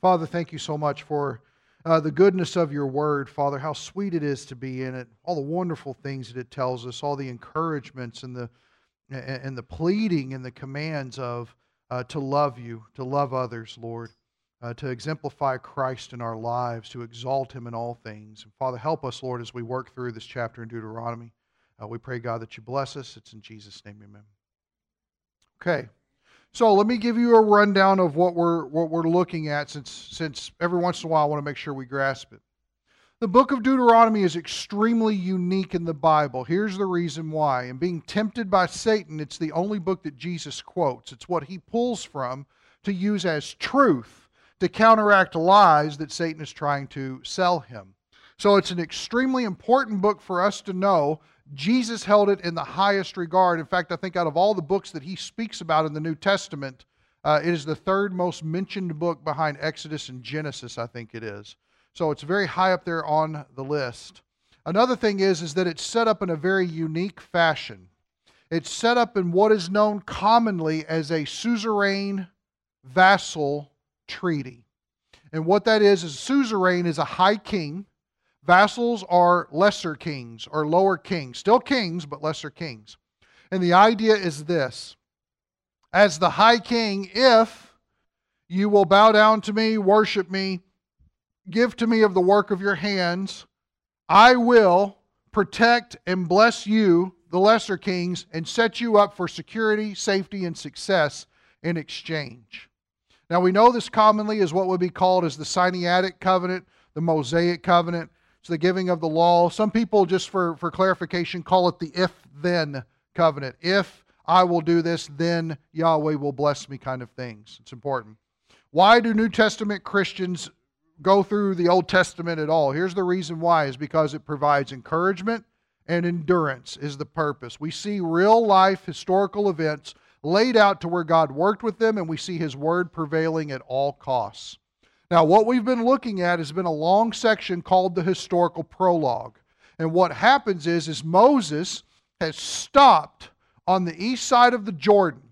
Father, thank you so much for uh, the goodness of your word, Father, how sweet it is to be in it, all the wonderful things that it tells us, all the encouragements and the, and the pleading and the commands of uh, to love you, to love others, Lord, uh, to exemplify Christ in our lives, to exalt him in all things. And Father, help us, Lord, as we work through this chapter in Deuteronomy. Uh, we pray, God, that you bless us. It's in Jesus' name, amen. Okay. So let me give you a rundown of what we're what we're looking at since since every once in a while I want to make sure we grasp it. The book of Deuteronomy is extremely unique in the Bible. Here's the reason why. And being tempted by Satan, it's the only book that Jesus quotes. It's what he pulls from to use as truth to counteract lies that Satan is trying to sell him. So it's an extremely important book for us to know Jesus held it in the highest regard. In fact, I think out of all the books that he speaks about in the New Testament, uh, it is the third most mentioned book behind Exodus and Genesis, I think it is. So it's very high up there on the list. Another thing is, is that it's set up in a very unique fashion. It's set up in what is known commonly as a suzerain vassal treaty. And what that is, is suzerain is a high king Vassals are lesser kings or lower kings, still kings, but lesser kings. And the idea is this As the high king, if you will bow down to me, worship me, give to me of the work of your hands, I will protect and bless you, the lesser kings, and set you up for security, safety, and success in exchange. Now, we know this commonly is what would be called as the Sinaitic covenant, the Mosaic covenant, it's the giving of the law. Some people, just for, for clarification, call it the if then covenant. If I will do this, then Yahweh will bless me, kind of things. It's important. Why do New Testament Christians go through the Old Testament at all? Here's the reason why is because it provides encouragement and endurance is the purpose. We see real life historical events laid out to where God worked with them and we see his word prevailing at all costs. Now, what we've been looking at has been a long section called the historical prologue. And what happens is, is Moses has stopped on the east side of the Jordan.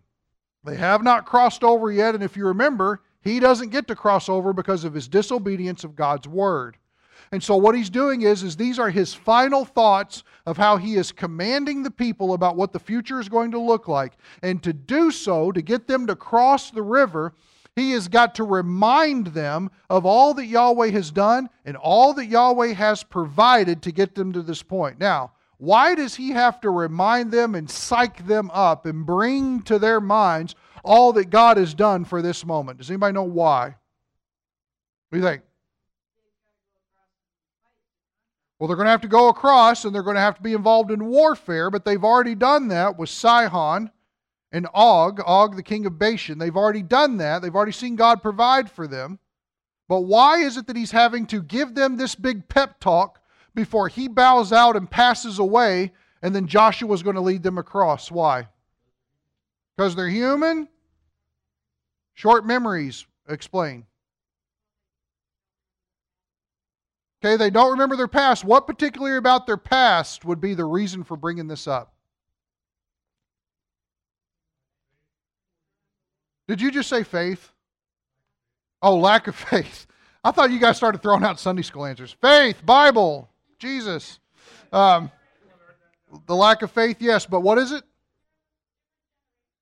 They have not crossed over yet, and if you remember, he doesn't get to cross over because of his disobedience of God's word. And so what he's doing is is these are his final thoughts of how he is commanding the people about what the future is going to look like. And to do so, to get them to cross the river, he has got to remind them of all that Yahweh has done and all that Yahweh has provided to get them to this point. Now, why does he have to remind them and psych them up and bring to their minds all that God has done for this moment? Does anybody know why? What do you think? Well, they're going to have to go across and they're going to have to be involved in warfare, but they've already done that with Sihon and Og, Og the king of Bashan. They've already done that. They've already seen God provide for them. But why is it that he's having to give them this big pep talk before he bows out and passes away and then Joshua's going to lead them across? Why? Because they're human? Short memories, explain. Okay, they don't remember their past. What particularly about their past would be the reason for bringing this up? Did you just say faith? Oh, lack of faith. I thought you guys started throwing out Sunday school answers. Faith, Bible, Jesus. Um, the lack of faith, yes, but what is it?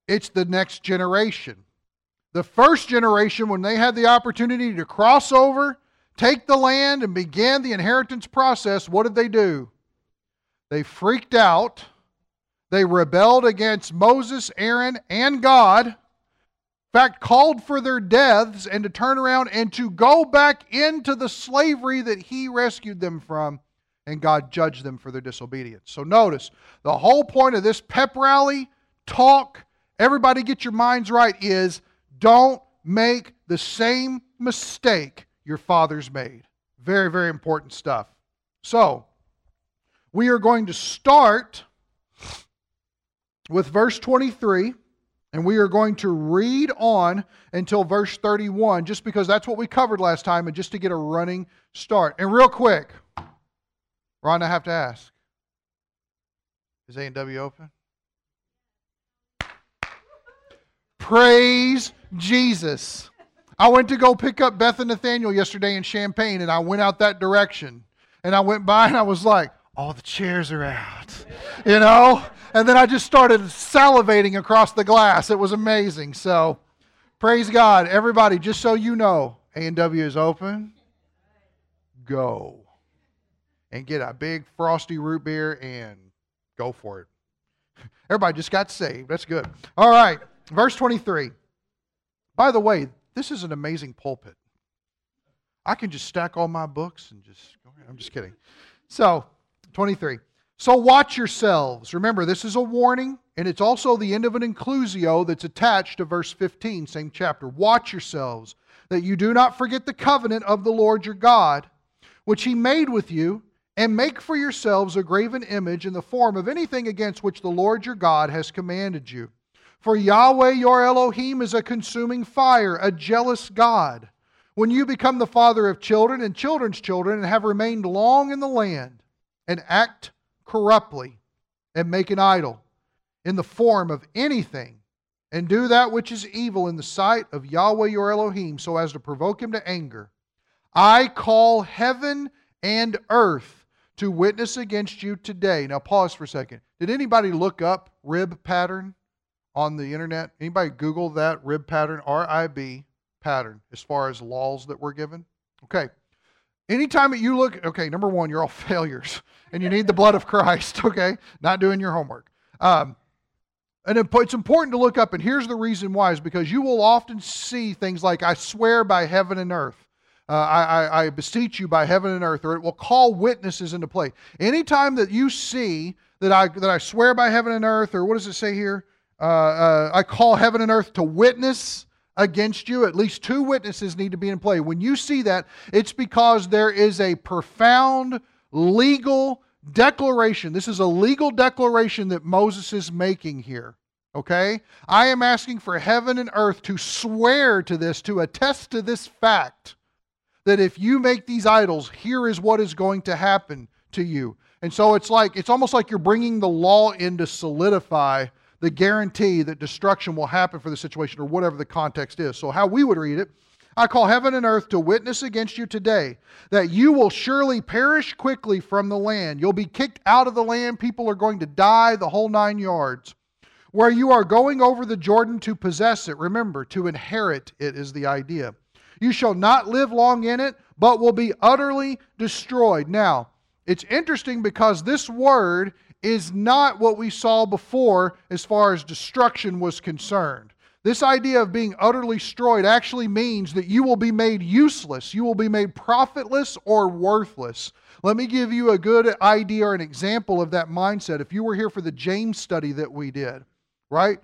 It's the next generation. The first generation, when they had the opportunity to cross over, take the land, and begin the inheritance process, what did they do? They freaked out. They rebelled against Moses, Aaron, and God fact, called for their deaths and to turn around and to go back into the slavery that he rescued them from, and God judged them for their disobedience. So notice, the whole point of this pep rally, talk, everybody get your minds right, is don't make the same mistake your fathers made. Very, very important stuff. So, we are going to start with verse 23 and we are going to read on until verse 31, just because that's what we covered last time, and just to get a running start. And real quick, Ron, I have to ask Is A&W open? Praise Jesus. I went to go pick up Beth and Nathaniel yesterday in Champaign, and I went out that direction. And I went by and I was like, all the chairs are out, you know? And then I just started salivating across the glass. It was amazing. So, praise God. Everybody, just so you know, A&W is open. Go. And get a big frosty root beer and go for it. Everybody just got saved. That's good. All right. Verse 23. By the way, this is an amazing pulpit. I can just stack all my books and just go ahead. I'm just kidding. So, 23. So watch yourselves. Remember, this is a warning, and it's also the end of an inclusio that's attached to verse 15, same chapter. Watch yourselves, that you do not forget the covenant of the Lord your God, which he made with you, and make for yourselves a graven image in the form of anything against which the Lord your God has commanded you. For Yahweh your Elohim is a consuming fire, a jealous God. When you become the father of children and children's children and have remained long in the land and act corruptly and make an idol in the form of anything and do that which is evil in the sight of Yahweh your Elohim so as to provoke him to anger, I call heaven and earth to witness against you today. Now pause for a second. Did anybody look up rib pattern? on the internet? Anybody Google that rib pattern, R I B pattern, as far as laws that were given? Okay. Anytime that you look, okay, number one, you're all failures and you need the blood of Christ, okay? Not doing your homework. Um, and it's important to look up, and here's the reason why is because you will often see things like, I swear by heaven and earth. Uh, I, I, I beseech you by heaven and earth, or it will call witnesses into play. Anytime that you see that I, that I swear by heaven and earth, or what does it say here? Uh, uh, I call heaven and earth to witness against you. At least two witnesses need to be in play. When you see that, it's because there is a profound legal declaration. This is a legal declaration that Moses is making here. Okay? I am asking for heaven and earth to swear to this, to attest to this fact that if you make these idols, here is what is going to happen to you. And so it's like, it's almost like you're bringing the law in to solidify the guarantee that destruction will happen for the situation or whatever the context is. So, how we would read it I call heaven and earth to witness against you today that you will surely perish quickly from the land. You'll be kicked out of the land. People are going to die, the whole nine yards. Where you are going over the Jordan to possess it, remember, to inherit it is the idea. You shall not live long in it, but will be utterly destroyed. Now, it's interesting because this word is not what we saw before as far as destruction was concerned. This idea of being utterly destroyed actually means that you will be made useless, you will be made profitless or worthless. Let me give you a good idea or an example of that mindset. If you were here for the James study that we did, right?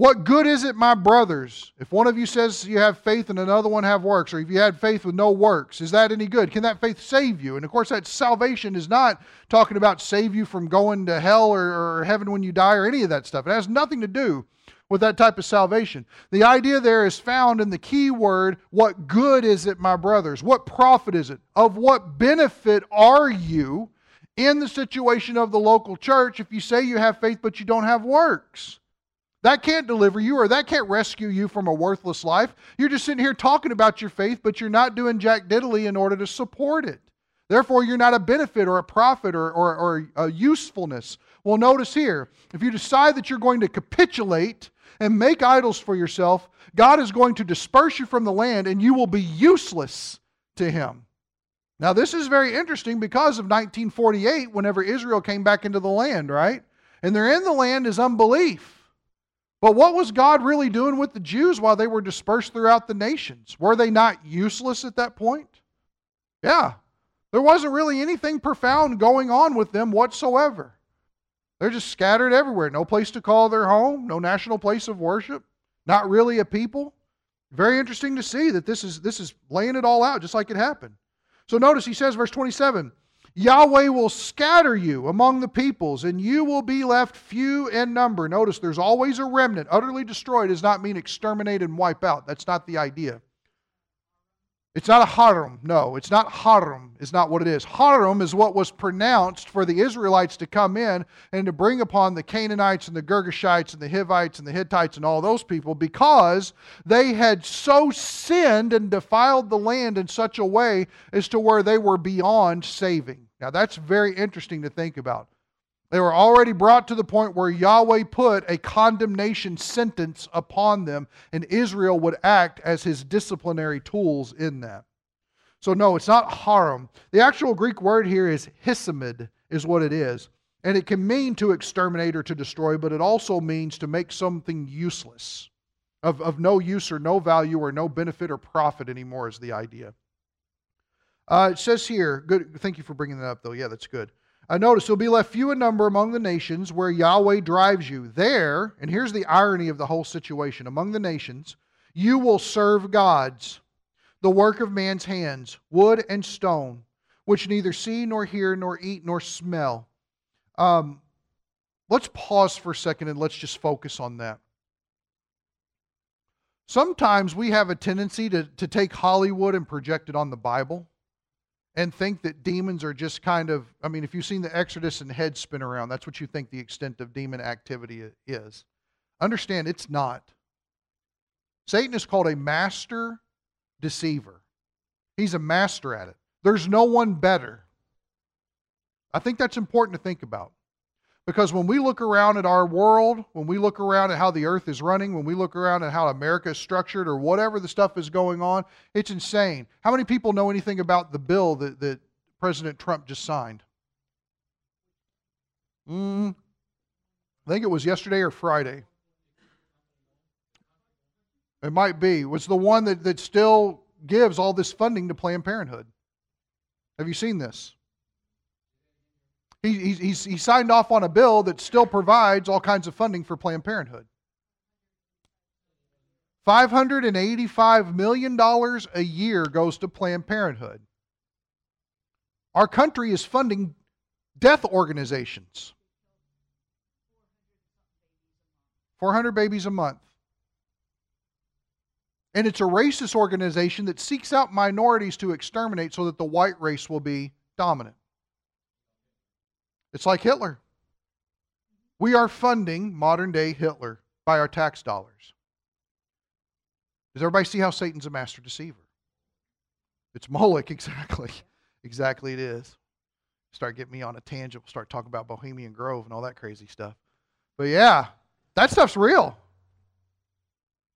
What good is it, my brothers, if one of you says you have faith and another one have works, or if you had faith with no works? Is that any good? Can that faith save you? And of course, that salvation is not talking about save you from going to hell or, or heaven when you die or any of that stuff. It has nothing to do with that type of salvation. The idea there is found in the key word, what good is it, my brothers? What profit is it? Of what benefit are you in the situation of the local church if you say you have faith but you don't have works? That can't deliver you or that can't rescue you from a worthless life. You're just sitting here talking about your faith, but you're not doing jack diddly in order to support it. Therefore, you're not a benefit or a profit or, or, or a usefulness. Well, notice here if you decide that you're going to capitulate and make idols for yourself, God is going to disperse you from the land and you will be useless to Him. Now, this is very interesting because of 1948, whenever Israel came back into the land, right? And they're in the land is unbelief. But what was God really doing with the Jews while they were dispersed throughout the nations? Were they not useless at that point? Yeah. There wasn't really anything profound going on with them whatsoever. They're just scattered everywhere. No place to call their home, no national place of worship, not really a people. Very interesting to see that this is this is laying it all out just like it happened. So notice he says verse 27, Yahweh will scatter you among the peoples, and you will be left few in number. Notice there's always a remnant. Utterly destroyed does not mean exterminate and wipe out. That's not the idea. It's not a haram. No, it's not haram, It's not what it is. Haram is what was pronounced for the Israelites to come in and to bring upon the Canaanites and the Girgashites and the Hivites and the Hittites and all those people because they had so sinned and defiled the land in such a way as to where they were beyond saving. Now, that's very interesting to think about. They were already brought to the point where Yahweh put a condemnation sentence upon them, and Israel would act as his disciplinary tools in that. So, no, it's not haram. The actual Greek word here is hisamid, is what it is. And it can mean to exterminate or to destroy, but it also means to make something useless, of, of no use or no value or no benefit or profit anymore, is the idea. Uh, it says here, good. Thank you for bringing that up, though. Yeah, that's good. Uh, notice you'll be left few in number among the nations where Yahweh drives you. There, and here's the irony of the whole situation among the nations, you will serve gods, the work of man's hands, wood and stone, which neither see nor hear nor eat nor smell. Um, let's pause for a second and let's just focus on that. Sometimes we have a tendency to, to take Hollywood and project it on the Bible and think that demons are just kind of, I mean, if you've seen the Exorcist and heads spin around, that's what you think the extent of demon activity is. Understand, it's not. Satan is called a master deceiver, he's a master at it. There's no one better. I think that's important to think about. Because when we look around at our world, when we look around at how the earth is running, when we look around at how America is structured or whatever the stuff is going on, it's insane. How many people know anything about the bill that, that President Trump just signed? Mm, I think it was yesterday or Friday. It might be. It was the one that, that still gives all this funding to Planned Parenthood. Have you seen this? He, he's, he signed off on a bill that still provides all kinds of funding for Planned Parenthood. $585 million a year goes to Planned Parenthood. Our country is funding death organizations. 400 babies a month. And it's a racist organization that seeks out minorities to exterminate so that the white race will be dominant. It's like Hitler. We are funding modern day Hitler by our tax dollars. Does everybody see how Satan's a master deceiver? It's Moloch, exactly. Exactly, it is. Start getting me on a tangent. We'll start talking about Bohemian Grove and all that crazy stuff. But yeah, that stuff's real.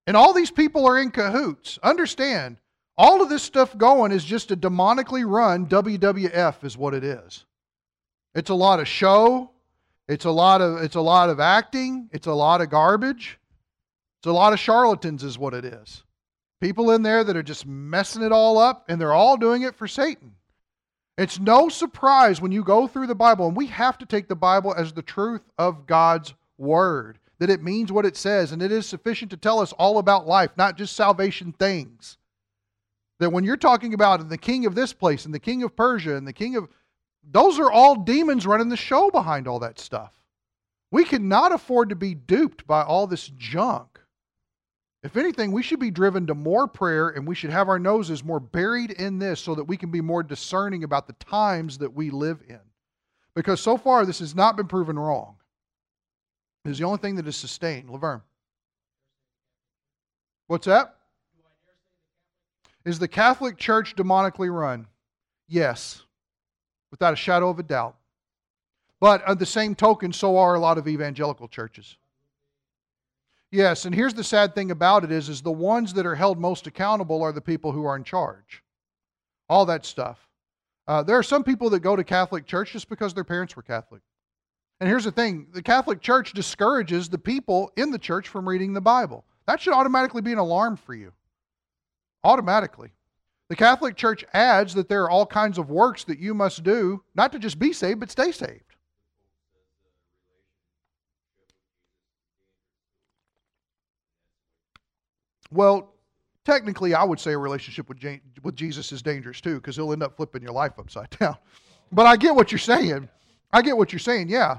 And all these people are in cahoots. Understand, all of this stuff going is just a demonically run WWF, is what it is. It's a lot of show. It's a lot of it's a lot of acting. It's a lot of garbage. It's a lot of charlatans is what it is. People in there that are just messing it all up and they're all doing it for Satan. It's no surprise when you go through the Bible and we have to take the Bible as the truth of God's word that it means what it says and it is sufficient to tell us all about life, not just salvation things. That when you're talking about the king of this place and the king of Persia and the king of those are all demons running the show behind all that stuff. We cannot afford to be duped by all this junk. If anything, we should be driven to more prayer and we should have our noses more buried in this so that we can be more discerning about the times that we live in. Because so far, this has not been proven wrong. It is the only thing that is sustained. Laverne. What's that? Is the Catholic Church demonically run? Yes without a shadow of a doubt. But at the same token, so are a lot of evangelical churches. Yes, and here's the sad thing about it is, is the ones that are held most accountable are the people who are in charge. All that stuff. Uh, there are some people that go to Catholic church just because their parents were Catholic. And here's the thing the Catholic Church discourages the people in the church from reading the Bible. That should automatically be an alarm for you. Automatically. The Catholic Church adds that there are all kinds of works that you must do, not to just be saved, but stay saved. Well, technically, I would say a relationship with, with Jesus is dangerous too, because he'll end up flipping your life upside down. But I get what you're saying. I get what you're saying, yeah.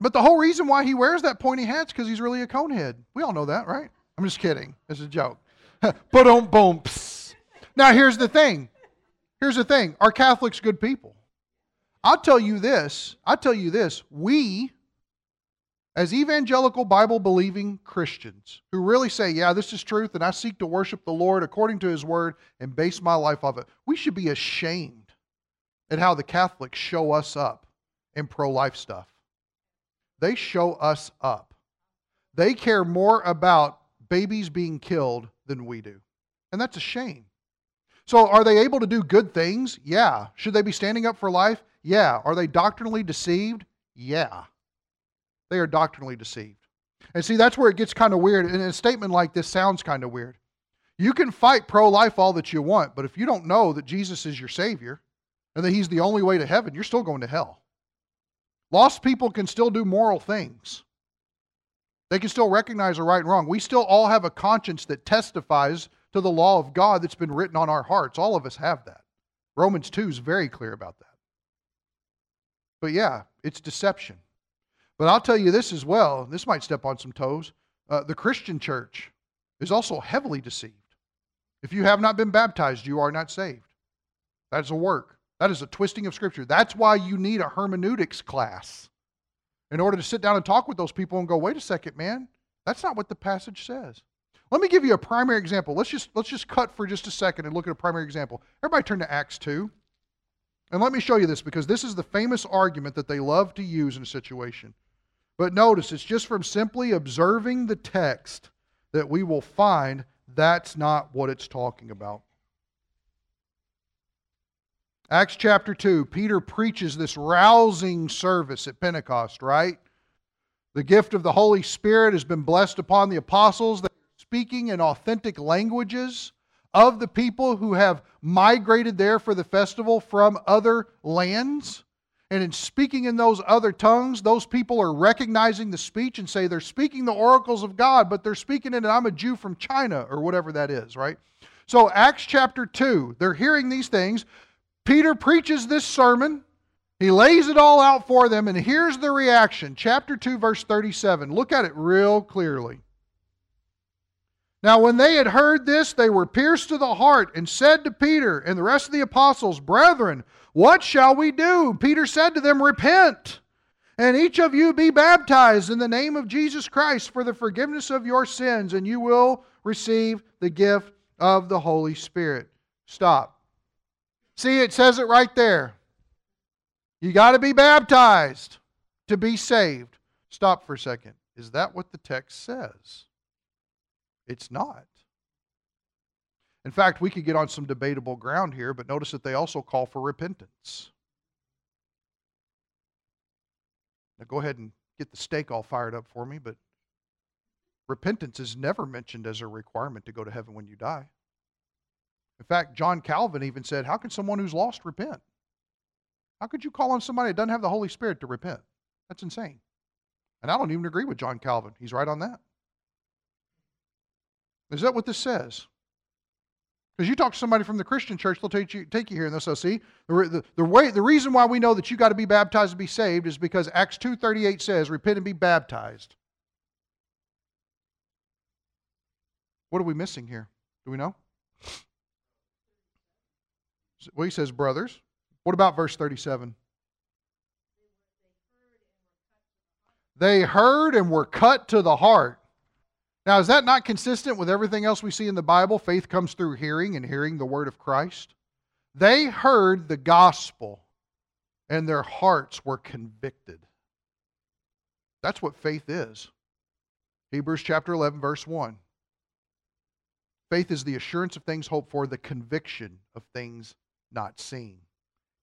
But the whole reason why he wears that pointy hat is because he's really a conehead. We all know that, right? I'm just kidding. It's a joke. but on boom. Now, here's the thing. Here's the thing. Are Catholics good people? I'll tell you this. I'll tell you this. We, as evangelical Bible believing Christians who really say, yeah, this is truth and I seek to worship the Lord according to his word and base my life off it, we should be ashamed at how the Catholics show us up in pro life stuff. They show us up. They care more about babies being killed than we do. And that's a shame. So, are they able to do good things? Yeah. Should they be standing up for life? Yeah. Are they doctrinally deceived? Yeah. They are doctrinally deceived. And see, that's where it gets kind of weird. And a statement like this sounds kind of weird. You can fight pro life all that you want, but if you don't know that Jesus is your Savior and that He's the only way to heaven, you're still going to hell. Lost people can still do moral things. They can still recognize a right and wrong. We still all have a conscience that testifies to the law of God that's been written on our hearts. All of us have that. Romans 2 is very clear about that. But yeah, it's deception. But I'll tell you this as well. This might step on some toes. Uh, the Christian church is also heavily deceived. If you have not been baptized, you are not saved. That is a work. That is a twisting of Scripture. That's why you need a hermeneutics class in order to sit down and talk with those people and go, wait a second, man, that's not what the passage says. Let me give you a primary example. Let's just let's just cut for just a second and look at a primary example. Everybody turn to Acts 2. And let me show you this because this is the famous argument that they love to use in a situation. But notice, it's just from simply observing the text that we will find that's not what it's talking about. Acts chapter 2, Peter preaches this rousing service at Pentecost, right? The gift of the Holy Spirit has been blessed upon the apostles. They're speaking in authentic languages of the people who have migrated there for the festival from other lands. And in speaking in those other tongues, those people are recognizing the speech and say they're speaking the oracles of God, but they're speaking it, I'm a Jew from China or whatever that is, right? So, Acts chapter 2, they're hearing these things. Peter preaches this sermon. He lays it all out for them, and here's the reaction. Chapter 2, verse 37. Look at it real clearly. Now, when they had heard this, they were pierced to the heart and said to Peter and the rest of the apostles, Brethren, what shall we do? Peter said to them, Repent, and each of you be baptized in the name of Jesus Christ for the forgiveness of your sins, and you will receive the gift of the Holy Spirit. Stop. See, it says it right there. You got to be baptized to be saved. Stop for a second. Is that what the text says? It's not. In fact, we could get on some debatable ground here, but notice that they also call for repentance. Now go ahead and get the stake all fired up for me, but repentance is never mentioned as a requirement to go to heaven when you die. In fact, John Calvin even said, How can someone who's lost repent? How could you call on somebody that doesn't have the Holy Spirit to repent? That's insane. And I don't even agree with John Calvin. He's right on that. Is that what this says? Because you talk to somebody from the Christian church, they'll take you, take you here and they'll say, see, the, the, the, way, the reason why we know that you got to be baptized to be saved is because Acts 2.38 says, repent and be baptized. What are we missing here? Do we know? Well, he says, brothers. What about verse 37? They heard and were cut to the heart. Now, is that not consistent with everything else we see in the Bible? Faith comes through hearing and hearing the word of Christ. They heard the gospel and their hearts were convicted. That's what faith is. Hebrews chapter 11, verse 1. Faith is the assurance of things hoped for, the conviction of things not seen.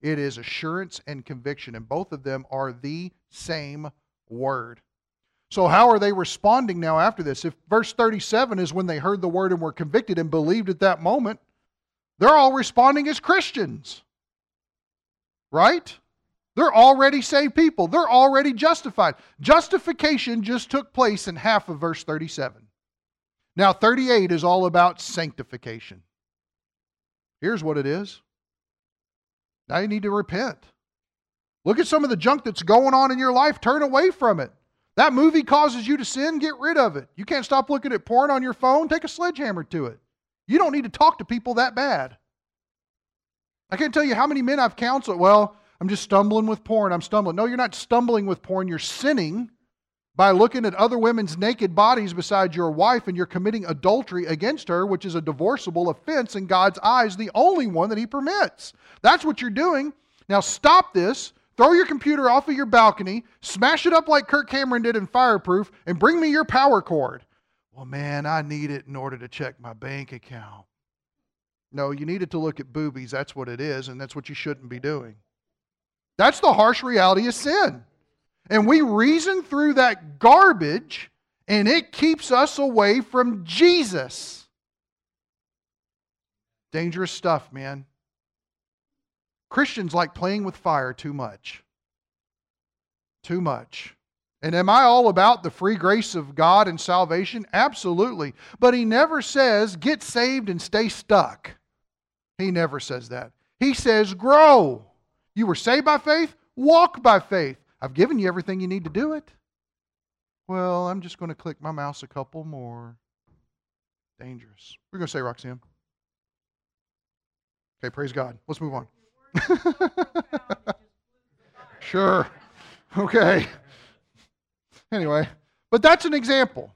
It is assurance and conviction, and both of them are the same word. So, how are they responding now after this? If verse 37 is when they heard the word and were convicted and believed at that moment, they're all responding as Christians. Right? They're already saved people. They're already justified. Justification just took place in half of verse 37. Now, 38 is all about sanctification. Here's what it is now you need to repent. Look at some of the junk that's going on in your life. Turn away from it. That movie causes you to sin, get rid of it. You can't stop looking at porn on your phone, take a sledgehammer to it. You don't need to talk to people that bad. I can't tell you how many men I've counseled. Well, I'm just stumbling with porn. I'm stumbling. No, you're not stumbling with porn. You're sinning by looking at other women's naked bodies beside your wife, and you're committing adultery against her, which is a divorceable offense in God's eyes, the only one that He permits. That's what you're doing. Now, stop this. Throw your computer off of your balcony, smash it up like Kirk Cameron did in Fireproof, and bring me your power cord. Well, man, I need it in order to check my bank account. No, you needed to look at boobies. That's what it is, and that's what you shouldn't be doing. That's the harsh reality of sin. And we reason through that garbage, and it keeps us away from Jesus. Dangerous stuff, man. Christians like playing with fire too much. Too much. And am I all about the free grace of God and salvation? Absolutely. But he never says, get saved and stay stuck. He never says that. He says, grow. You were saved by faith, walk by faith. I've given you everything you need to do it. Well, I'm just going to click my mouse a couple more. Dangerous. We're going to say Roxanne. Okay, praise God. Let's move on. sure. Okay. Anyway, but that's an example.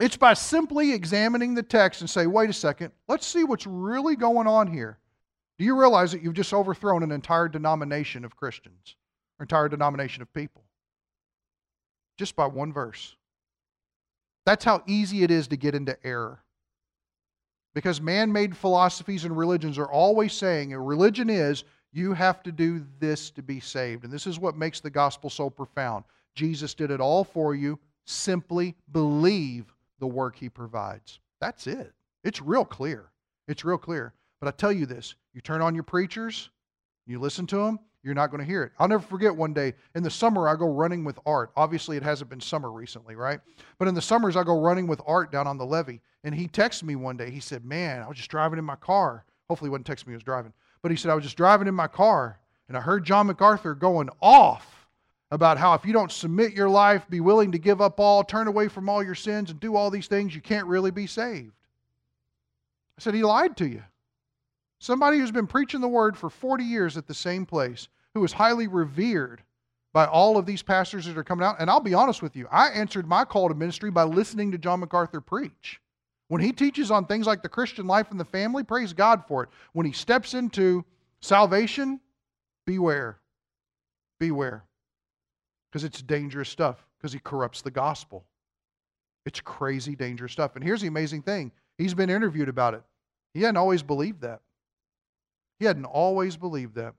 It's by simply examining the text and say, wait a second, let's see what's really going on here. Do you realize that you've just overthrown an entire denomination of Christians? An entire denomination of people just by one verse. That's how easy it is to get into error. Because man made philosophies and religions are always saying a religion is you have to do this to be saved. And this is what makes the gospel so profound. Jesus did it all for you. Simply believe the work he provides. That's it. It's real clear. It's real clear. But I tell you this you turn on your preachers, you listen to them, you're not going to hear it. I'll never forget one day in the summer, I go running with Art. Obviously, it hasn't been summer recently, right? But in the summers, I go running with Art down on the levee. And he texted me one day. He said, Man, I was just driving in my car. Hopefully, he wasn't texting me, he was driving. But he said, I was just driving in my car and I heard John MacArthur going off about how if you don't submit your life, be willing to give up all, turn away from all your sins, and do all these things, you can't really be saved. I said, He lied to you. Somebody who's been preaching the word for 40 years at the same place, who is highly revered by all of these pastors that are coming out. And I'll be honest with you, I answered my call to ministry by listening to John MacArthur preach. When he teaches on things like the Christian life and the family, praise God for it. When he steps into salvation, beware. Beware. Because it's dangerous stuff, because he corrupts the gospel. It's crazy, dangerous stuff. And here's the amazing thing he's been interviewed about it. He hadn't always believed that. He hadn't always believed that.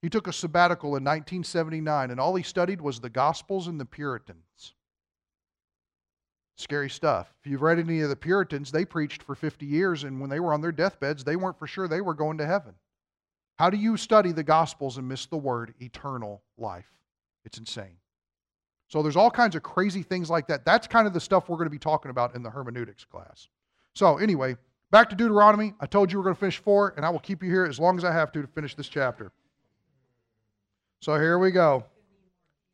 He took a sabbatical in 1979, and all he studied was the Gospels and the Puritans. Scary stuff. If you've read any of the Puritans, they preached for 50 years, and when they were on their deathbeds, they weren't for sure they were going to heaven. How do you study the Gospels and miss the word eternal life? It's insane. So there's all kinds of crazy things like that. That's kind of the stuff we're going to be talking about in the hermeneutics class. So, anyway, Back to Deuteronomy. I told you we're going to finish four, and I will keep you here as long as I have to to finish this chapter. So here we go.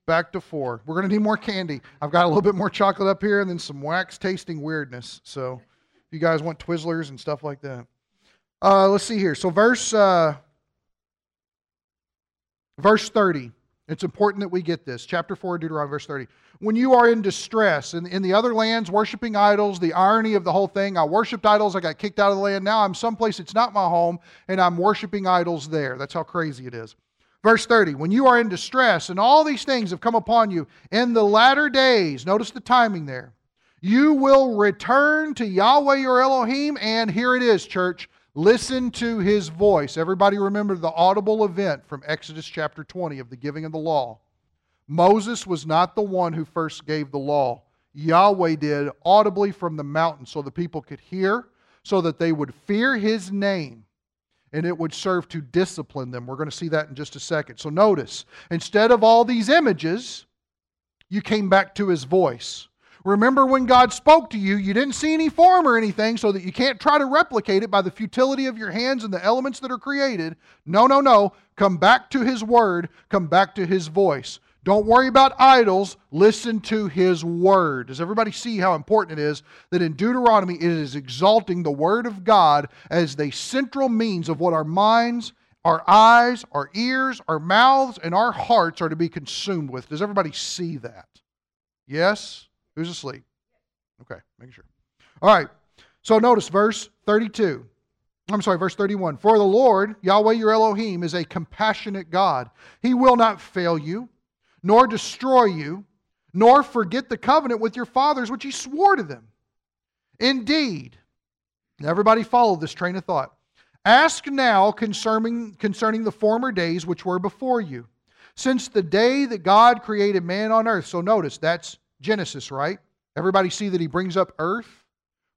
Back to four. We're going to need more candy. I've got a little bit more chocolate up here and then some wax tasting weirdness. So if you guys want Twizzlers and stuff like that. Uh, let's see here. So verse uh, verse 30. It's important that we get this. Chapter 4, Deuteronomy, verse 30. When you are in distress, in, in the other lands, worshiping idols, the irony of the whole thing, I worshiped idols, I got kicked out of the land. Now I'm someplace it's not my home, and I'm worshiping idols there. That's how crazy it is. Verse 30 When you are in distress, and all these things have come upon you in the latter days, notice the timing there, you will return to Yahweh your Elohim, and here it is, church Listen to his voice. Everybody remember the audible event from Exodus chapter 20 of the giving of the law. Moses was not the one who first gave the law. Yahweh did audibly from the mountain so the people could hear, so that they would fear his name, and it would serve to discipline them. We're going to see that in just a second. So notice, instead of all these images, you came back to his voice. Remember when God spoke to you, you didn't see any form or anything so that you can't try to replicate it by the futility of your hands and the elements that are created. No, no, no. Come back to His Word, come back to His voice. Don't worry about idols. Listen to his word. Does everybody see how important it is that in Deuteronomy it is exalting the word of God as the central means of what our minds, our eyes, our ears, our mouths, and our hearts are to be consumed with? Does everybody see that? Yes? Who's asleep? Okay, making sure. All right. So notice verse 32. I'm sorry, verse 31. For the Lord, Yahweh your Elohim, is a compassionate God. He will not fail you nor destroy you, nor forget the covenant with your fathers which he swore to them. Indeed, everybody follow this train of thought. Ask now concerning, concerning the former days which were before you, since the day that God created man on earth. So notice, that's Genesis, right? Everybody see that he brings up earth?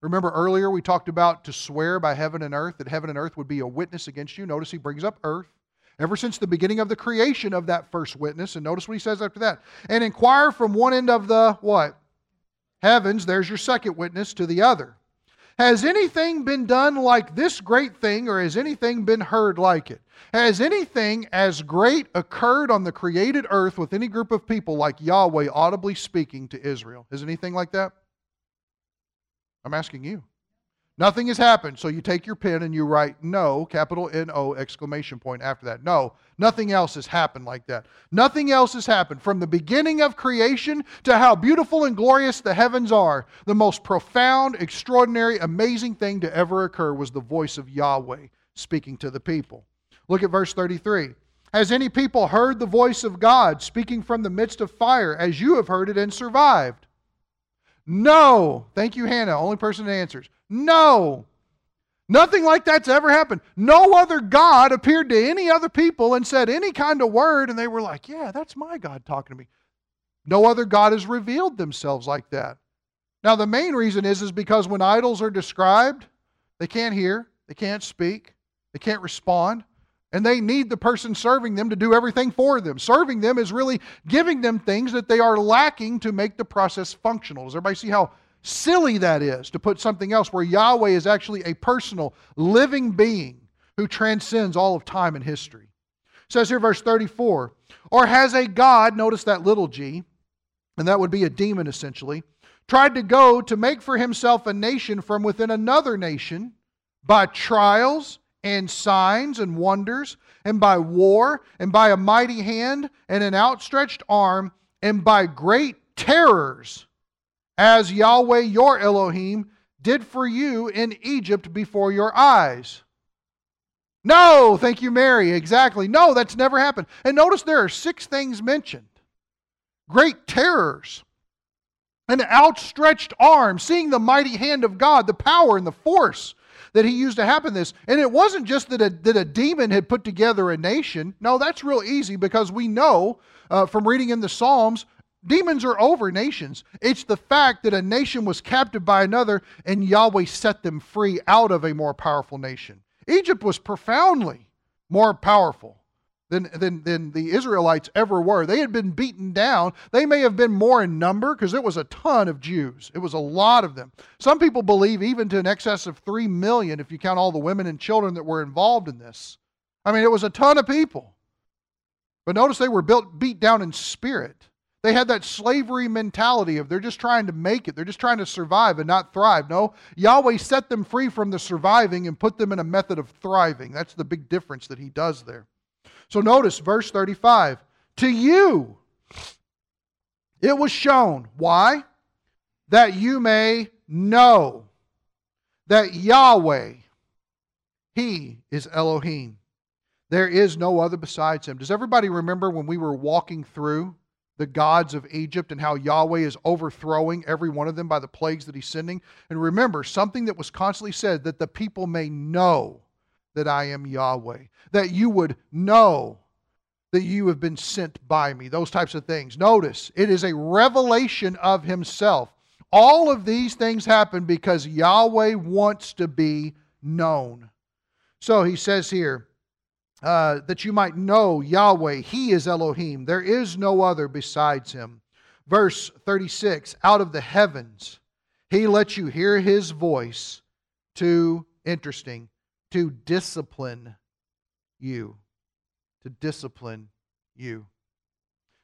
Remember earlier we talked about to swear by heaven and earth that heaven and earth would be a witness against you. Notice he brings up earth ever since the beginning of the creation of that first witness. And notice what he says after that. And inquire from one end of the what? Heavens, there's your second witness, to the other. Has anything been done like this great thing, or has anything been heard like it? Has anything as great occurred on the created earth with any group of people like Yahweh audibly speaking to Israel? Is anything like that? I'm asking you. Nothing has happened. So you take your pen and you write no, capital N O, exclamation point after that. No, nothing else has happened like that. Nothing else has happened. From the beginning of creation to how beautiful and glorious the heavens are, the most profound, extraordinary, amazing thing to ever occur was the voice of Yahweh speaking to the people. Look at verse 33. Has any people heard the voice of God speaking from the midst of fire as you have heard it and survived? No. Thank you, Hannah. Only person that answers. No. Nothing like that's ever happened. No other God appeared to any other people and said any kind of word, and they were like, Yeah, that's my God talking to me. No other God has revealed themselves like that. Now, the main reason is, is because when idols are described, they can't hear, they can't speak, they can't respond. And they need the person serving them to do everything for them. Serving them is really giving them things that they are lacking to make the process functional. Does everybody see how silly that is to put something else where Yahweh is actually a personal, living being who transcends all of time and history? It says here, verse 34 Or has a God, notice that little g, and that would be a demon essentially, tried to go to make for himself a nation from within another nation by trials and signs and wonders, and by war, and by a mighty hand, and an outstretched arm, and by great terrors, as Yahweh your Elohim did for you in Egypt before your eyes. No, thank you, Mary. Exactly. No, that's never happened. And notice there are six things mentioned great terrors, an outstretched arm, seeing the mighty hand of God, the power and the force that he used to happen this. And it wasn't just that a, that a demon had put together a nation. No, that's real easy because we know uh, from reading in the Psalms, demons are over nations. It's the fact that a nation was captive by another and Yahweh set them free out of a more powerful nation. Egypt was profoundly more powerful than, than, than the Israelites ever were. They had been beaten down. They may have been more in number because it was a ton of Jews. It was a lot of them. Some people believe even to an excess of 3 million if you count all the women and children that were involved in this. I mean, it was a ton of people. But notice they were built, beat down in spirit. They had that slavery mentality of they're just trying to make it. They're just trying to survive and not thrive. No, Yahweh set them free from the surviving and put them in a method of thriving. That's the big difference that he does there. So notice verse 35. To you it was shown. Why? That you may know that Yahweh, He is Elohim. There is no other besides Him. Does everybody remember when we were walking through the gods of Egypt and how Yahweh is overthrowing every one of them by the plagues that He's sending? And remember, something that was constantly said that the people may know that I am Yahweh, that you would know that you have been sent by me, those types of things. Notice, it is a revelation of Himself. All of these things happen because Yahweh wants to be known. So he says here, uh, that you might know Yahweh, He is Elohim. There is no other besides Him. Verse 36 Out of the heavens, He lets you hear His voice to, interesting, to discipline you. To discipline you.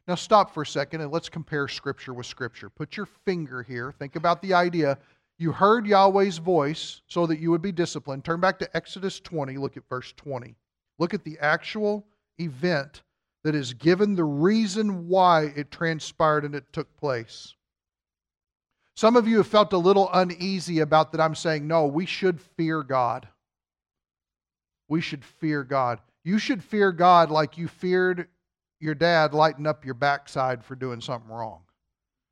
Now, stop for a second and let's compare Scripture with Scripture. Put your finger here. Think about the idea. You heard Yahweh's voice so that you would be disciplined. Turn back to Exodus 20. Look at verse 20. Look at the actual event that is given the reason why it transpired and it took place. Some of you have felt a little uneasy about that. I'm saying, no, we should fear God. We should fear God. You should fear God like you feared your dad lighting up your backside for doing something wrong,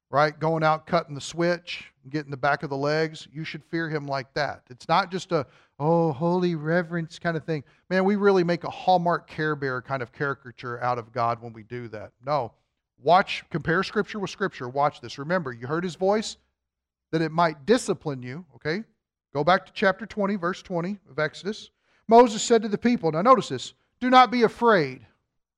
right? Going out cutting the switch, getting the back of the legs. You should fear him like that. It's not just a, oh, holy reverence kind of thing. Man, we really make a Hallmark Care Bear kind of caricature out of God when we do that. No. Watch, compare Scripture with Scripture. Watch this. Remember, you heard his voice, that it might discipline you, okay? Go back to chapter 20, verse 20 of Exodus. Moses said to the people, now notice this, do not be afraid.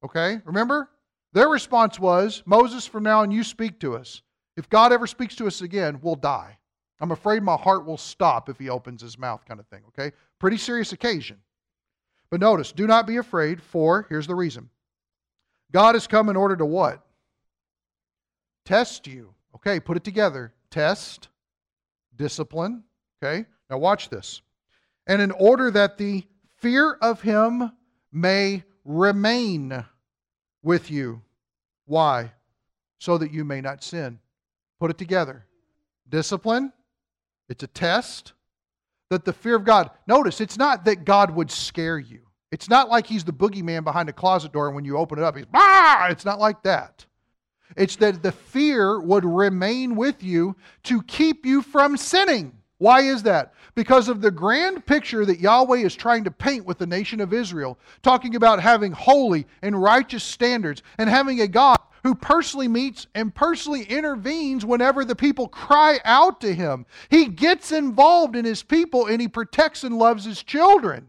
Okay? Remember? Their response was, Moses, from now on, you speak to us. If God ever speaks to us again, we'll die. I'm afraid my heart will stop if he opens his mouth, kind of thing. Okay? Pretty serious occasion. But notice, do not be afraid, for here's the reason God has come in order to what? Test you. Okay, put it together. Test, discipline. Okay? Now watch this. And in order that the fear of him may remain with you. Why? So that you may not sin. Put it together. Discipline, it's a test. That the fear of God, notice, it's not that God would scare you. It's not like he's the boogeyman behind a closet door and when you open it up, he's, ah! It's not like that. It's that the fear would remain with you to keep you from sinning. Why is that? Because of the grand picture that Yahweh is trying to paint with the nation of Israel, talking about having holy and righteous standards and having a God who personally meets and personally intervenes whenever the people cry out to him. He gets involved in his people and he protects and loves his children.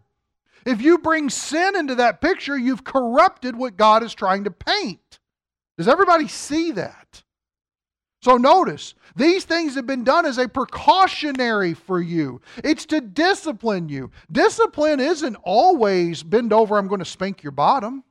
If you bring sin into that picture, you've corrupted what God is trying to paint. Does everybody see that? So notice, these things have been done as a precautionary for you. It's to discipline you. Discipline isn't always bend over, I'm going to spank your bottom.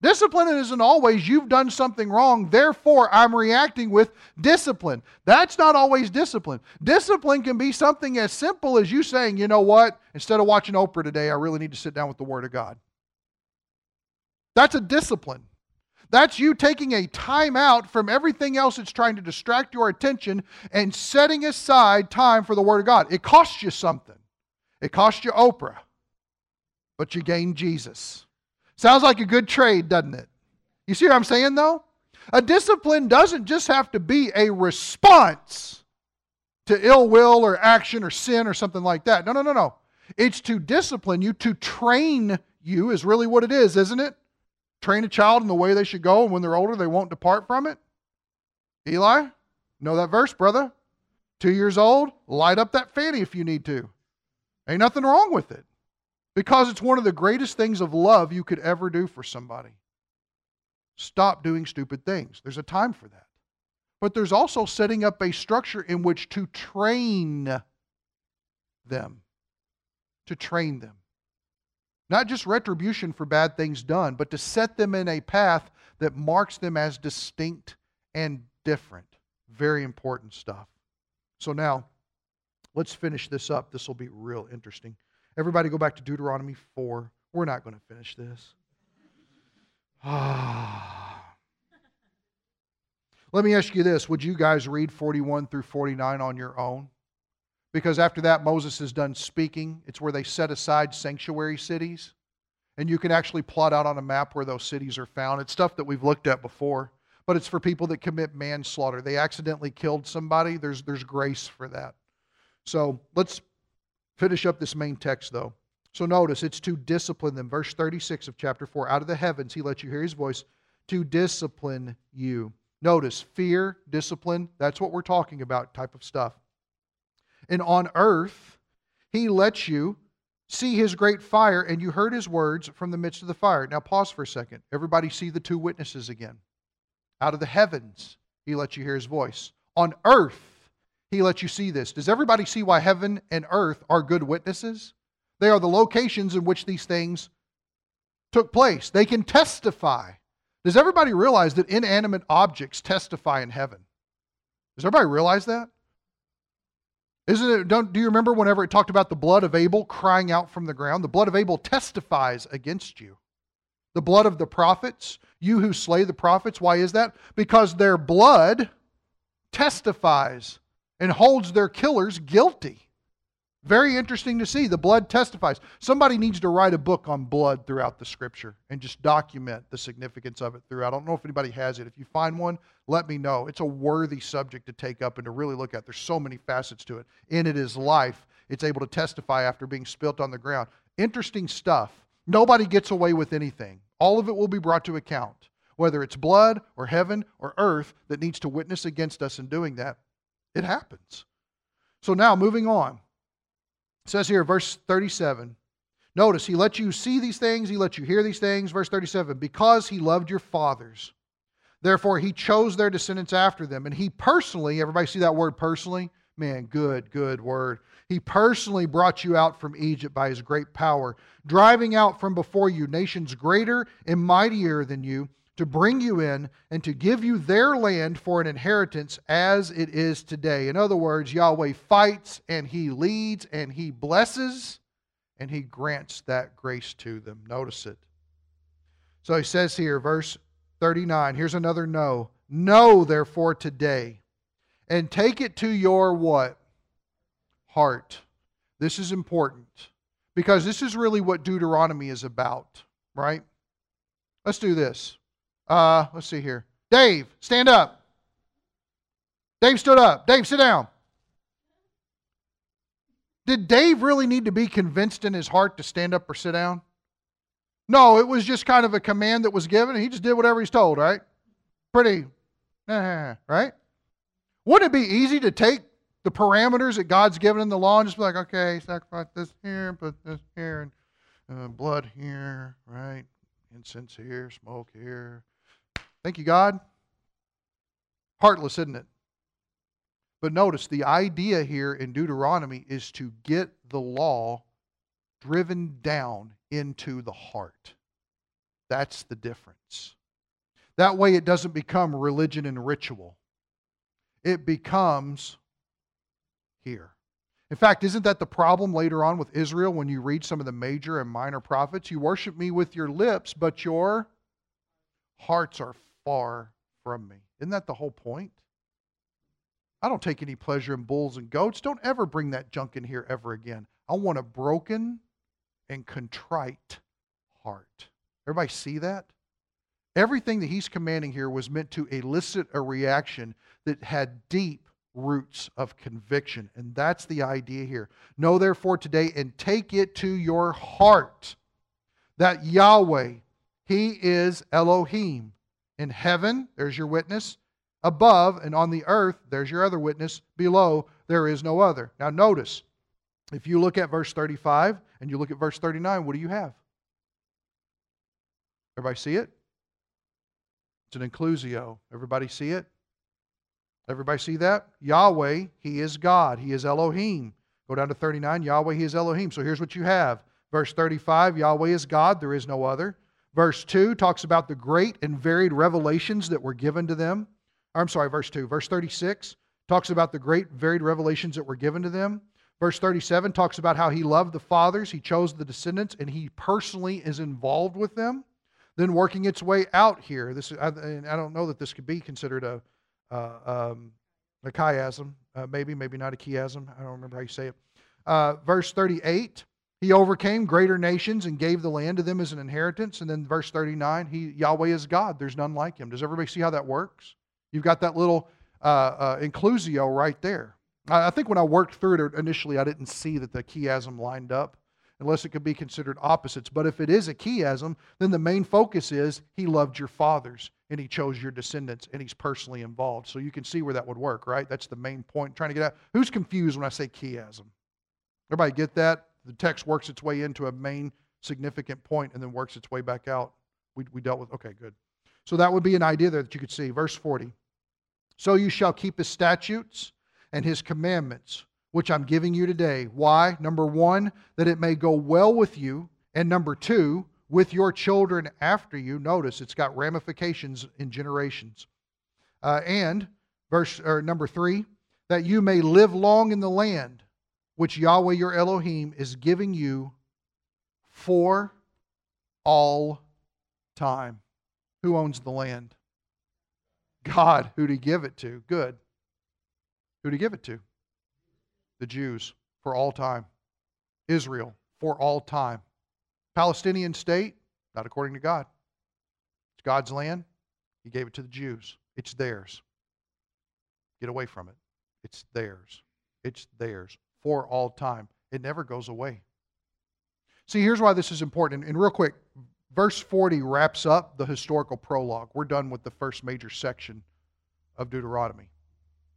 Discipline isn't always you've done something wrong, therefore I'm reacting with discipline. That's not always discipline. Discipline can be something as simple as you saying, you know what, instead of watching Oprah today, I really need to sit down with the Word of God. That's a discipline. That's you taking a time out from everything else that's trying to distract your attention and setting aside time for the Word of God. It costs you something. It costs you Oprah, but you gain Jesus. Sounds like a good trade, doesn't it? You see what I'm saying, though? A discipline doesn't just have to be a response to ill will or action or sin or something like that. No, no, no, no. It's to discipline you, to train you, is really what it is, isn't it? Train a child in the way they should go, and when they're older, they won't depart from it. Eli, know that verse, brother? Two years old, light up that fanny if you need to. Ain't nothing wrong with it. Because it's one of the greatest things of love you could ever do for somebody. Stop doing stupid things. There's a time for that. But there's also setting up a structure in which to train them. To train them. Not just retribution for bad things done, but to set them in a path that marks them as distinct and different. Very important stuff. So now, let's finish this up. This will be real interesting. Everybody go back to Deuteronomy 4. We're not going to finish this. Let me ask you this Would you guys read 41 through 49 on your own? Because after that, Moses is done speaking. It's where they set aside sanctuary cities. And you can actually plot out on a map where those cities are found. It's stuff that we've looked at before, but it's for people that commit manslaughter. They accidentally killed somebody. There's, there's grace for that. So let's finish up this main text, though. So notice it's to discipline them. Verse 36 of chapter 4 Out of the heavens, he lets you hear his voice to discipline you. Notice fear, discipline, that's what we're talking about, type of stuff. And on earth, he lets you see his great fire, and you heard his words from the midst of the fire. Now, pause for a second. Everybody see the two witnesses again. Out of the heavens, he lets you hear his voice. On earth, he lets you see this. Does everybody see why heaven and earth are good witnesses? They are the locations in which these things took place. They can testify Does everybody realize that inanimate objects testify in heaven? Does everybody realize that? Isn't it? Don't do you remember whenever it talked about the blood of Abel crying out from the ground? The blood of Abel testifies against you. The blood of the prophets, you who slay the prophets. Why is that? Because their blood testifies and holds their killers guilty. Very interesting to see. The blood testifies. Somebody needs to write a book on blood throughout the scripture and just document the significance of it throughout. I don't know if anybody has it. If you find one, let me know. It's a worthy subject to take up and to really look at. There's so many facets to it. In it is life. It's able to testify after being spilt on the ground. Interesting stuff. Nobody gets away with anything. All of it will be brought to account. Whether it's blood or heaven or earth that needs to witness against us in doing that, it happens. So now, moving on. It says here, verse 37. Notice, he let you see these things, he let you hear these things. Verse 37 because he loved your fathers. Therefore, he chose their descendants after them. And he personally, everybody see that word personally? Man, good, good word. He personally brought you out from Egypt by his great power, driving out from before you nations greater and mightier than you to bring you in and to give you their land for an inheritance as it is today. In other words, Yahweh fights and he leads and he blesses and he grants that grace to them. Notice it. So he says here, verse 39, here's another no. Know therefore today and take it to your what? Heart. This is important because this is really what Deuteronomy is about, right? Let's do this. Uh, let's see here. Dave, stand up. Dave stood up. Dave, sit down. Did Dave really need to be convinced in his heart to stand up or sit down? No, it was just kind of a command that was given, and he just did whatever he's told, right? Pretty, right? Wouldn't it be easy to take the parameters that God's given in the law and just be like, okay, sacrifice this here, put this here, and uh, blood here, right? Incense here, smoke here, Thank you, God. Heartless, isn't it? But notice the idea here in Deuteronomy is to get the law driven down into the heart. That's the difference. That way, it doesn't become religion and ritual, it becomes here. In fact, isn't that the problem later on with Israel when you read some of the major and minor prophets? You worship me with your lips, but your hearts are far from me. Isn't that the whole point? I don't take any pleasure in bulls and goats. Don't ever bring that junk in here ever again. I want a broken and contrite heart. Everybody see that? Everything that he's commanding here was meant to elicit a reaction that had deep roots of conviction. And that's the idea here. Know therefore today and take it to your heart that Yahweh, He is Elohim, in heaven, there's your witness. Above and on the earth, there's your other witness. Below, there is no other. Now, notice, if you look at verse 35 and you look at verse 39, what do you have? Everybody see it? It's an inclusio. Everybody see it? Everybody see that? Yahweh, He is God. He is Elohim. Go down to 39. Yahweh, He is Elohim. So here's what you have. Verse 35 Yahweh is God. There is no other. Verse 2 talks about the great and varied revelations that were given to them. I'm sorry, verse 2. Verse 36 talks about the great varied revelations that were given to them. Verse 37 talks about how he loved the fathers, he chose the descendants, and he personally is involved with them. Then working its way out here, this I, I don't know that this could be considered a uh, um, a chiasm, uh, maybe, maybe not a chiasm. I don't remember how you say it. Uh, verse 38 he overcame greater nations and gave the land to them as an inheritance. And then verse 39, he, Yahweh is God. There's none like him. Does everybody see how that works? You've got that little uh, uh, inclusio right there. I, I think when I worked through it initially, I didn't see that the chiasm lined up unless it could be considered opposites. But if it is a chiasm, then the main focus is he loved your fathers and he chose your descendants and he's personally involved. So you can see where that would work, right? That's the main point. trying to get out. Who's confused when I say chiasm? Everybody get that? The text works its way into a main significant point and then works its way back out. We, we dealt with, okay, good. So that would be an idea there that you could see. Verse 40. So you shall keep his statutes and his commandments, which I'm giving you today. Why? Number one, that it may go well with you. And number two, with your children after you. Notice it's got ramifications in generations. Uh, and verse or number three, that you may live long in the land which Yahweh your Elohim is giving you for all time. Who owns the land? God. Who'd he give it to? Good. Who'd he give it to? The Jews for all time. Israel for all time. Palestinian state, not according to God. It's God's land. He gave it to the Jews. It's theirs. Get away from it. It's theirs. It's theirs for all time. It never goes away. See, here's why this is important. And real quick, verse 40 wraps up the historical prologue. We're done with the first major section of Deuteronomy.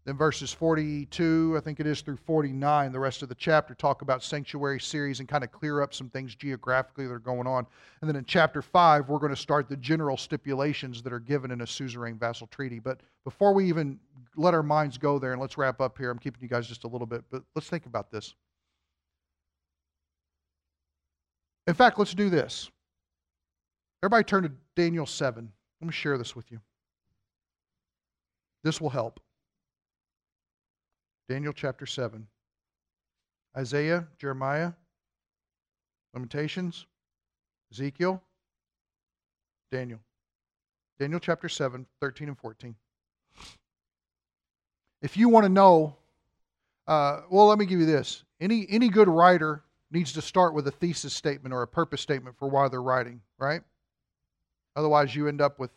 Then verses 42, I think it is, through 49, the rest of the chapter talk about sanctuary cities and kind of clear up some things geographically that are going on. And then in chapter 5, we're going to start the general stipulations that are given in a suzerain vassal treaty. But before we even let our minds go there, and let's wrap up here, I'm keeping you guys just a little bit, but let's think about this. In fact, let's do this. Everybody turn to Daniel 7. Let me share this with you. This will help. Daniel chapter 7. Isaiah, Jeremiah, Lamentations, Ezekiel, Daniel. Daniel chapter 7, 13 and 14. If you want to know, uh, well, let me give you this. Any, any good writer needs to start with a thesis statement or a purpose statement for why they're writing, right? Otherwise, you end up with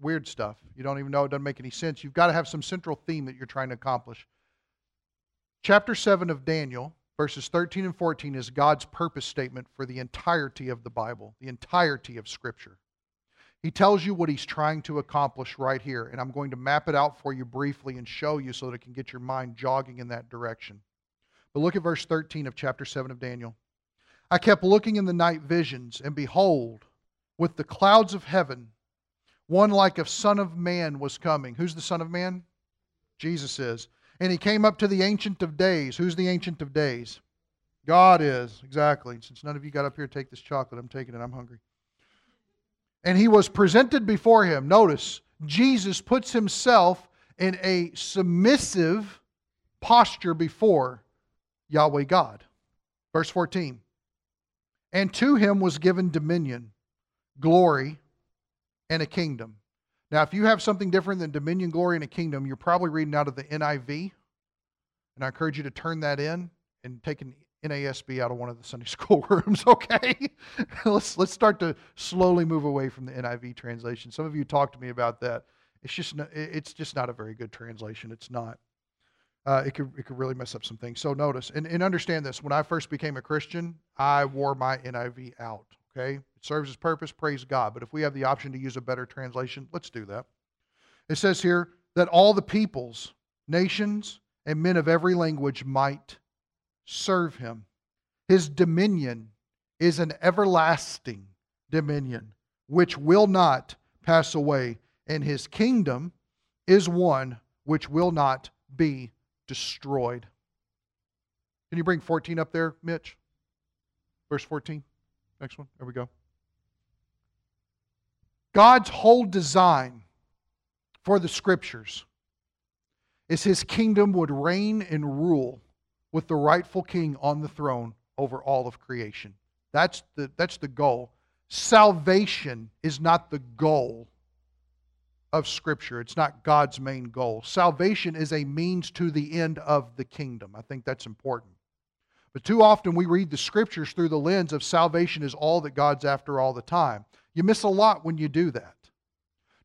weird stuff. You don't even know, it doesn't make any sense. You've got to have some central theme that you're trying to accomplish. Chapter 7 of Daniel, verses 13 and 14, is God's purpose statement for the entirety of the Bible, the entirety of Scripture. He tells you what he's trying to accomplish right here, and I'm going to map it out for you briefly and show you so that it can get your mind jogging in that direction. But look at verse 13 of chapter 7 of Daniel. I kept looking in the night visions, and behold, with the clouds of heaven, one like a son of man was coming. Who's the son of man? Jesus is. And he came up to the Ancient of Days. Who's the Ancient of Days? God is, exactly. Since none of you got up here to take this chocolate, I'm taking it. I'm hungry. And he was presented before him. Notice, Jesus puts himself in a submissive posture before Yahweh God. Verse 14. And to him was given dominion, glory, and a kingdom now, if you have something different than dominion, glory, and a kingdom, you're probably reading out of the NIV. And I encourage you to turn that in and take an NASB out of one of the Sunday school rooms, okay? let's, let's start to slowly move away from the NIV translation. Some of you talked to me about that. It's just, it's just not a very good translation. It's not. Uh, it, could, it could really mess up some things. So notice and, and understand this. When I first became a Christian, I wore my NIV out. Okay? It serves its purpose, praise God. But if we have the option to use a better translation, let's do that. It says here that all the peoples, nations, and men of every language might serve him. His dominion is an everlasting dominion which will not pass away, and his kingdom is one which will not be destroyed. Can you bring 14 up there, Mitch? Verse 14. Next one. There we go. God's whole design for the scriptures is his kingdom would reign and rule with the rightful king on the throne over all of creation. That's the, that's the goal. Salvation is not the goal of Scripture. It's not God's main goal. Salvation is a means to the end of the kingdom. I think that's important. But too often we read the scriptures through the lens of salvation is all that God's after all the time. You miss a lot when you do that.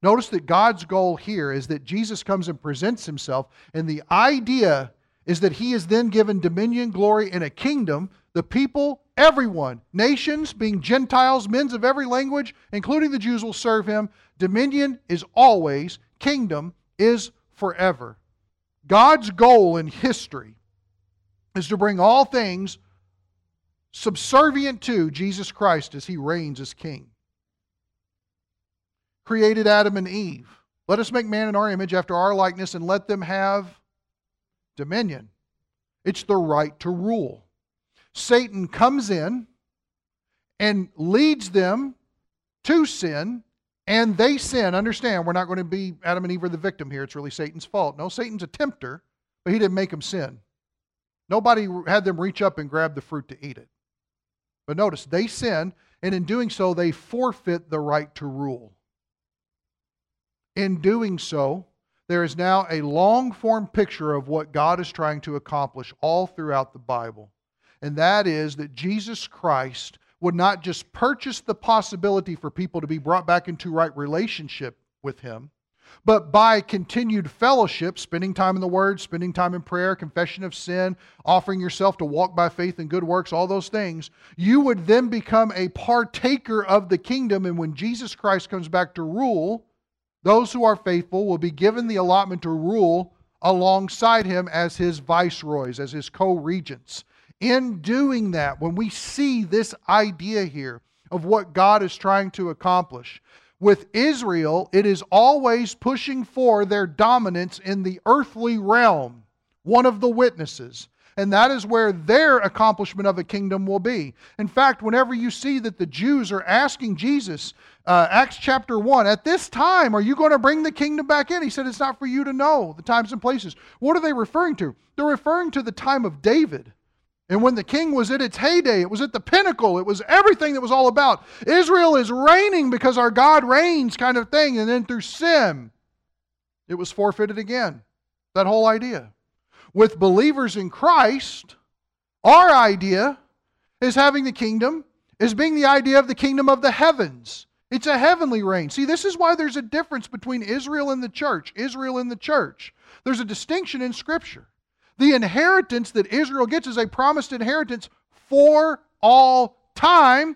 Notice that God's goal here is that Jesus comes and presents himself, and the idea is that he is then given dominion, glory, and a kingdom. The people, everyone, nations, being Gentiles, men of every language, including the Jews, will serve him. Dominion is always, kingdom is forever. God's goal in history is to bring all things subservient to Jesus Christ as he reigns as king. Created Adam and Eve. Let us make man in our image after our likeness and let them have dominion. It's the right to rule. Satan comes in and leads them to sin, and they sin. Understand, we're not going to be Adam and Eve are the victim here. It's really Satan's fault. No, Satan's a tempter, but he didn't make them sin. Nobody had them reach up and grab the fruit to eat it. But notice, they sin, and in doing so, they forfeit the right to rule. In doing so, there is now a long form picture of what God is trying to accomplish all throughout the Bible. And that is that Jesus Christ would not just purchase the possibility for people to be brought back into right relationship with Him, but by continued fellowship, spending time in the Word, spending time in prayer, confession of sin, offering yourself to walk by faith and good works, all those things, you would then become a partaker of the kingdom. And when Jesus Christ comes back to rule, those who are faithful will be given the allotment to rule alongside him as his viceroys, as his co regents. In doing that, when we see this idea here of what God is trying to accomplish, with Israel, it is always pushing for their dominance in the earthly realm, one of the witnesses. And that is where their accomplishment of a kingdom will be. In fact, whenever you see that the Jews are asking Jesus, uh, Acts chapter 1, at this time, are you going to bring the kingdom back in? He said, It's not for you to know the times and places. What are they referring to? They're referring to the time of David. And when the king was at its heyday, it was at the pinnacle, it was everything that was all about. Israel is reigning because our God reigns, kind of thing. And then through sin, it was forfeited again. That whole idea. With believers in Christ, our idea is having the kingdom, is being the idea of the kingdom of the heavens. It's a heavenly reign. See, this is why there's a difference between Israel and the church. Israel and the church. There's a distinction in Scripture. The inheritance that Israel gets is a promised inheritance for all time,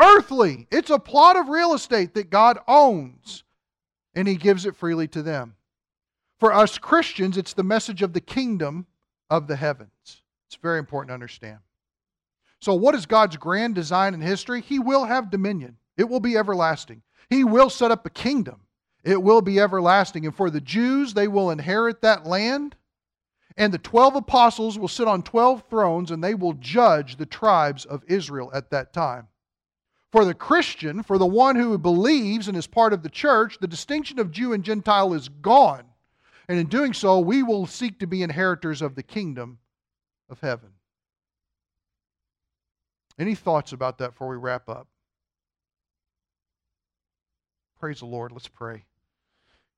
earthly. It's a plot of real estate that God owns, and He gives it freely to them. For us Christians, it's the message of the kingdom of the heavens. It's very important to understand. So, what is God's grand design in history? He will have dominion, it will be everlasting. He will set up a kingdom, it will be everlasting. And for the Jews, they will inherit that land and the 12 apostles will sit on 12 thrones and they will judge the tribes of Israel at that time. For the Christian, for the one who believes and is part of the church, the distinction of Jew and Gentile is gone. And in doing so, we will seek to be inheritors of the kingdom of heaven. Any thoughts about that before we wrap up? Praise the Lord. Let's pray.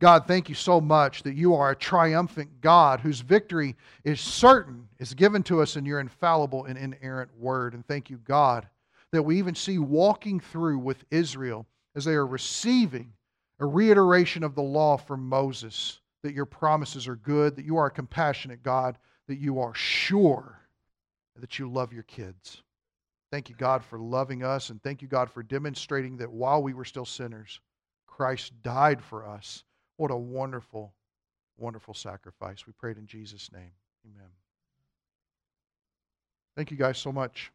God, thank you so much that you are a triumphant God whose victory is certain, is given to us in your infallible and inerrant word. And thank you, God, that we even see walking through with Israel as they are receiving a reiteration of the law from Moses, that your promises are good, that you are a compassionate God, that you are sure that you love your kids. Thank you, God, for loving us, and thank you, God, for demonstrating that while we were still sinners, Christ died for us what a wonderful, wonderful sacrifice. We prayed in Jesus' name. Amen. Thank you guys so much.